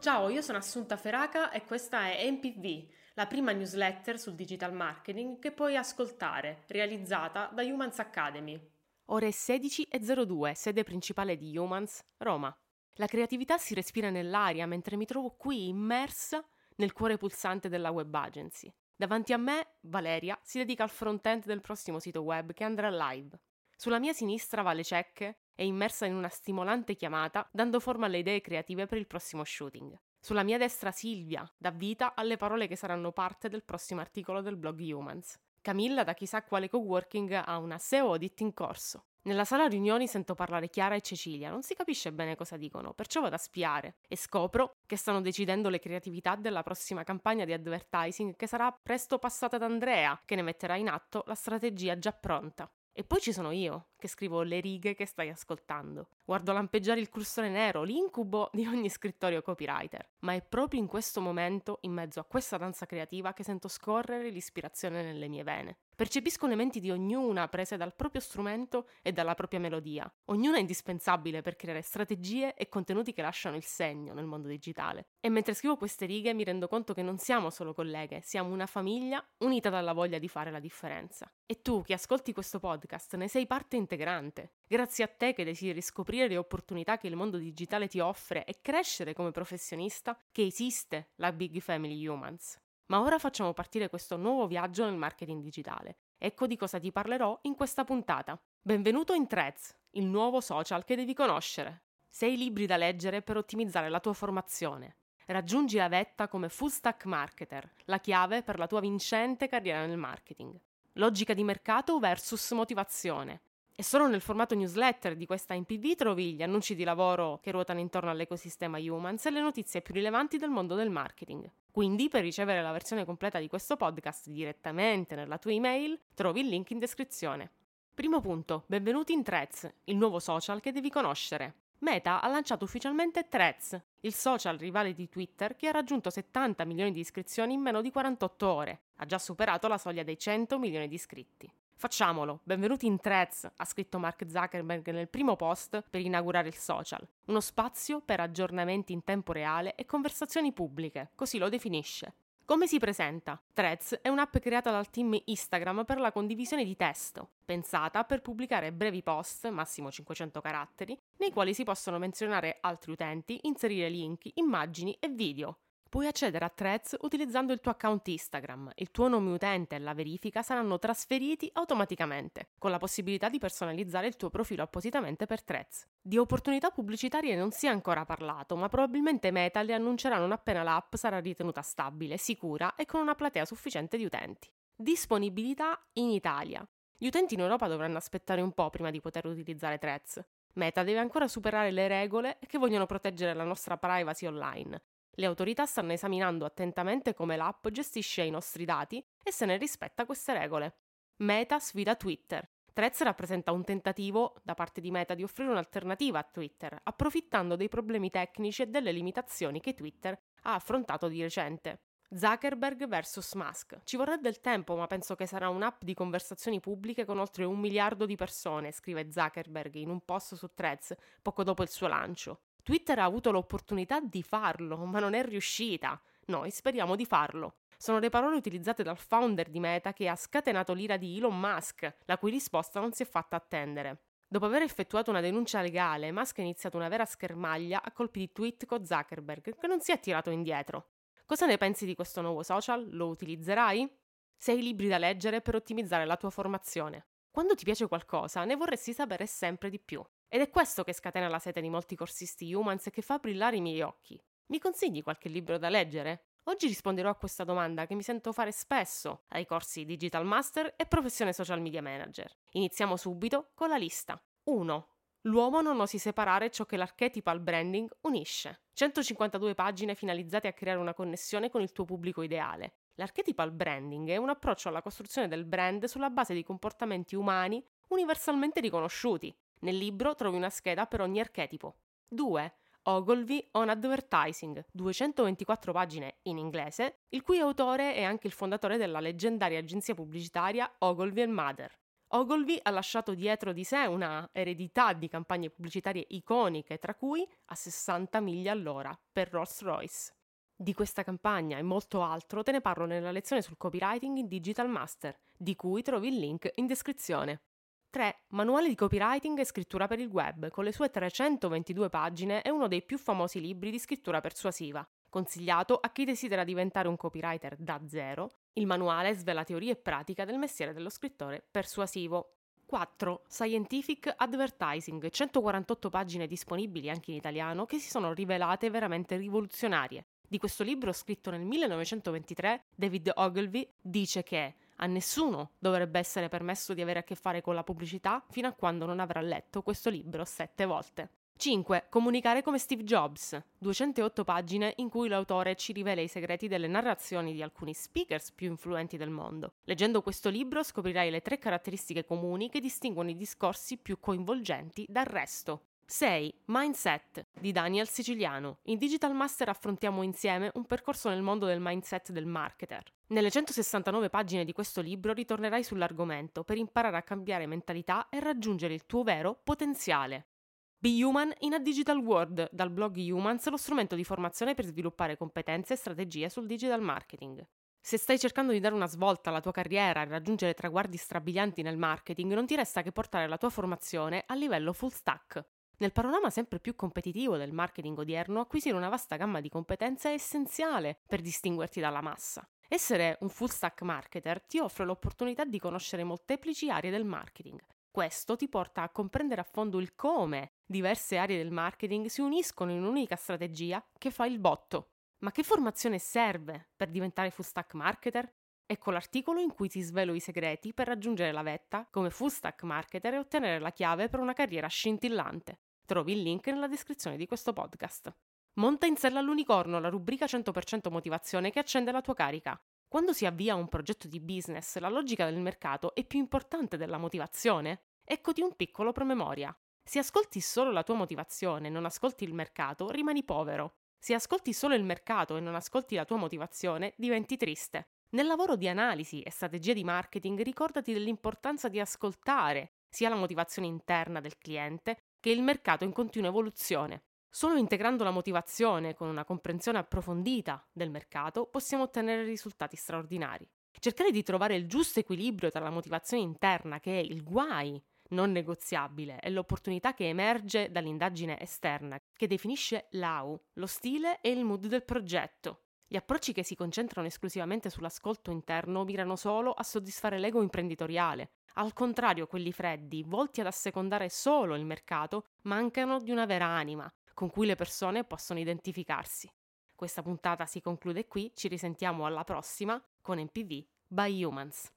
Ciao, io sono Assunta Feraca e questa è MPV, la prima newsletter sul digital marketing che puoi ascoltare, realizzata da Humans Academy. Ore 16.02, sede principale di Humans, Roma. La creatività si respira nell'aria mentre mi trovo qui immersa nel cuore pulsante della web agency. Davanti a me, Valeria si dedica al front-end del prossimo sito web che andrà live. Sulla mia sinistra Vale Cecche è immersa in una stimolante chiamata, dando forma alle idee creative per il prossimo shooting. Sulla mia destra Silvia dà vita alle parole che saranno parte del prossimo articolo del blog Humans. Camilla da chissà quale coworking ha una SEO audit in corso. Nella sala riunioni sento parlare Chiara e Cecilia, non si capisce bene cosa dicono, perciò vado a spiare e scopro che stanno decidendo le creatività della prossima campagna di advertising che sarà presto passata ad Andrea, che ne metterà in atto la strategia già pronta. E poi ci sono io, che scrivo le righe che stai ascoltando. Guardo lampeggiare il cursore nero, l'incubo di ogni scrittorio copywriter. Ma è proprio in questo momento, in mezzo a questa danza creativa, che sento scorrere l'ispirazione nelle mie vene. Percepisco le menti di ognuna prese dal proprio strumento e dalla propria melodia. Ognuna è indispensabile per creare strategie e contenuti che lasciano il segno nel mondo digitale. E mentre scrivo queste righe mi rendo conto che non siamo solo colleghe, siamo una famiglia unita dalla voglia di fare la differenza. E tu che ascolti questo podcast ne sei parte integrante. Grazie a te che desideri scoprire le opportunità che il mondo digitale ti offre e crescere come professionista, che esiste la Big Family Humans. Ma ora facciamo partire questo nuovo viaggio nel marketing digitale. Ecco di cosa ti parlerò in questa puntata. Benvenuto in Threads, il nuovo social che devi conoscere. Sei libri da leggere per ottimizzare la tua formazione. Raggiungi la vetta come full stack marketer, la chiave per la tua vincente carriera nel marketing. Logica di mercato versus motivazione. E solo nel formato newsletter di questa MPV trovi gli annunci di lavoro che ruotano intorno all'ecosistema Humans e le notizie più rilevanti del mondo del marketing. Quindi, per ricevere la versione completa di questo podcast direttamente nella tua email, trovi il link in descrizione. Primo punto, benvenuti in Threads, il nuovo social che devi conoscere. Meta ha lanciato ufficialmente Threads, il social rivale di Twitter che ha raggiunto 70 milioni di iscrizioni in meno di 48 ore. Ha già superato la soglia dei 100 milioni di iscritti. Facciamolo, benvenuti in Threads, ha scritto Mark Zuckerberg nel primo post per inaugurare il social. Uno spazio per aggiornamenti in tempo reale e conversazioni pubbliche, così lo definisce. Come si presenta? Threads è un'app creata dal team Instagram per la condivisione di testo, pensata per pubblicare brevi post, massimo 500 caratteri, nei quali si possono menzionare altri utenti, inserire link, immagini e video. Puoi accedere a Threads utilizzando il tuo account Instagram. Il tuo nome utente e la verifica saranno trasferiti automaticamente, con la possibilità di personalizzare il tuo profilo appositamente per Threads. Di opportunità pubblicitarie non si è ancora parlato, ma probabilmente Meta le annuncerà non appena l'app sarà ritenuta stabile, sicura e con una platea sufficiente di utenti. Disponibilità in Italia. Gli utenti in Europa dovranno aspettare un po' prima di poter utilizzare Threads. Meta deve ancora superare le regole che vogliono proteggere la nostra privacy online le autorità stanno esaminando attentamente come l'app gestisce i nostri dati e se ne rispetta queste regole. Meta sfida Twitter. Threads rappresenta un tentativo da parte di Meta di offrire un'alternativa a Twitter, approfittando dei problemi tecnici e delle limitazioni che Twitter ha affrontato di recente. Zuckerberg vs Musk. Ci vorrà del tempo, ma penso che sarà un'app di conversazioni pubbliche con oltre un miliardo di persone, scrive Zuckerberg in un post su Threads poco dopo il suo lancio. Twitter ha avuto l'opportunità di farlo, ma non è riuscita. Noi speriamo di farlo. Sono le parole utilizzate dal founder di Meta che ha scatenato l'ira di Elon Musk, la cui risposta non si è fatta attendere. Dopo aver effettuato una denuncia legale, Musk ha iniziato una vera schermaglia a colpi di tweet con Zuckerberg, che non si è tirato indietro. Cosa ne pensi di questo nuovo social? Lo utilizzerai? Sei libri da leggere per ottimizzare la tua formazione. Quando ti piace qualcosa, ne vorresti sapere sempre di più. Ed è questo che scatena la sete di molti corsisti humans e che fa brillare i miei occhi. Mi consigli qualche libro da leggere? Oggi risponderò a questa domanda che mi sento fare spesso ai corsi Digital Master e Professione Social Media Manager. Iniziamo subito con la lista. 1. L'uomo non osi separare ciò che l'archetypal branding unisce. 152 pagine finalizzate a creare una connessione con il tuo pubblico ideale. L'archetypal branding è un approccio alla costruzione del brand sulla base di comportamenti umani universalmente riconosciuti, nel libro trovi una scheda per ogni archetipo. 2. Ogilvy on Advertising, 224 pagine in inglese, il cui autore è anche il fondatore della leggendaria agenzia pubblicitaria Ogilvy Mather. Ogilvy ha lasciato dietro di sé una eredità di campagne pubblicitarie iconiche, tra cui a 60 miglia all'ora per Rolls-Royce. Di questa campagna e molto altro te ne parlo nella lezione sul copywriting in Digital Master, di cui trovi il link in descrizione. 3. Manuale di copywriting e scrittura per il web, con le sue 322 pagine, è uno dei più famosi libri di scrittura persuasiva. Consigliato a chi desidera diventare un copywriter da zero, il manuale svela teoria e pratica del mestiere dello scrittore persuasivo. 4. Scientific Advertising, 148 pagine disponibili anche in italiano che si sono rivelate veramente rivoluzionarie. Di questo libro scritto nel 1923, David Ogilvy dice che a nessuno dovrebbe essere permesso di avere a che fare con la pubblicità fino a quando non avrà letto questo libro sette volte. 5. Comunicare come Steve Jobs. 208 pagine in cui l'autore ci rivela i segreti delle narrazioni di alcuni speakers più influenti del mondo. Leggendo questo libro scoprirai le tre caratteristiche comuni che distinguono i discorsi più coinvolgenti dal resto. 6. Mindset di Daniel Siciliano. In Digital Master affrontiamo insieme un percorso nel mondo del mindset del marketer. Nelle 169 pagine di questo libro ritornerai sull'argomento per imparare a cambiare mentalità e raggiungere il tuo vero potenziale. Be Human in a Digital World, dal blog Humans, lo strumento di formazione per sviluppare competenze e strategie sul digital marketing. Se stai cercando di dare una svolta alla tua carriera e raggiungere traguardi strabilianti nel marketing, non ti resta che portare la tua formazione a livello full stack. Nel panorama sempre più competitivo del marketing odierno, acquisire una vasta gamma di competenze è essenziale per distinguerti dalla massa. Essere un full stack marketer ti offre l'opportunità di conoscere molteplici aree del marketing, questo ti porta a comprendere a fondo il come diverse aree del marketing si uniscono in un'unica strategia che fa il botto. Ma che formazione serve per diventare full stack marketer? Ecco l'articolo in cui ti svelo i segreti per raggiungere la vetta come full stack marketer e ottenere la chiave per una carriera scintillante. Trovi il link nella descrizione di questo podcast. Monta in sella all'unicorno, la rubrica 100% motivazione che accende la tua carica. Quando si avvia un progetto di business, la logica del mercato è più importante della motivazione? Eccoti un piccolo promemoria. Se ascolti solo la tua motivazione e non ascolti il mercato, rimani povero. Se ascolti solo il mercato e non ascolti la tua motivazione, diventi triste. Nel lavoro di analisi e strategia di marketing ricordati dell'importanza di ascoltare sia la motivazione interna del cliente che il mercato in continua evoluzione. Solo integrando la motivazione con una comprensione approfondita del mercato possiamo ottenere risultati straordinari. Cercare di trovare il giusto equilibrio tra la motivazione interna, che è il guai non negoziabile, e l'opportunità che emerge dall'indagine esterna, che definisce l'AU, lo stile e il mood del progetto. Gli approcci che si concentrano esclusivamente sull'ascolto interno mirano solo a soddisfare l'ego imprenditoriale. Al contrario, quelli freddi, volti ad assecondare solo il mercato, mancano di una vera anima, con cui le persone possono identificarsi. Questa puntata si conclude qui, ci risentiamo alla prossima con NPV by Humans.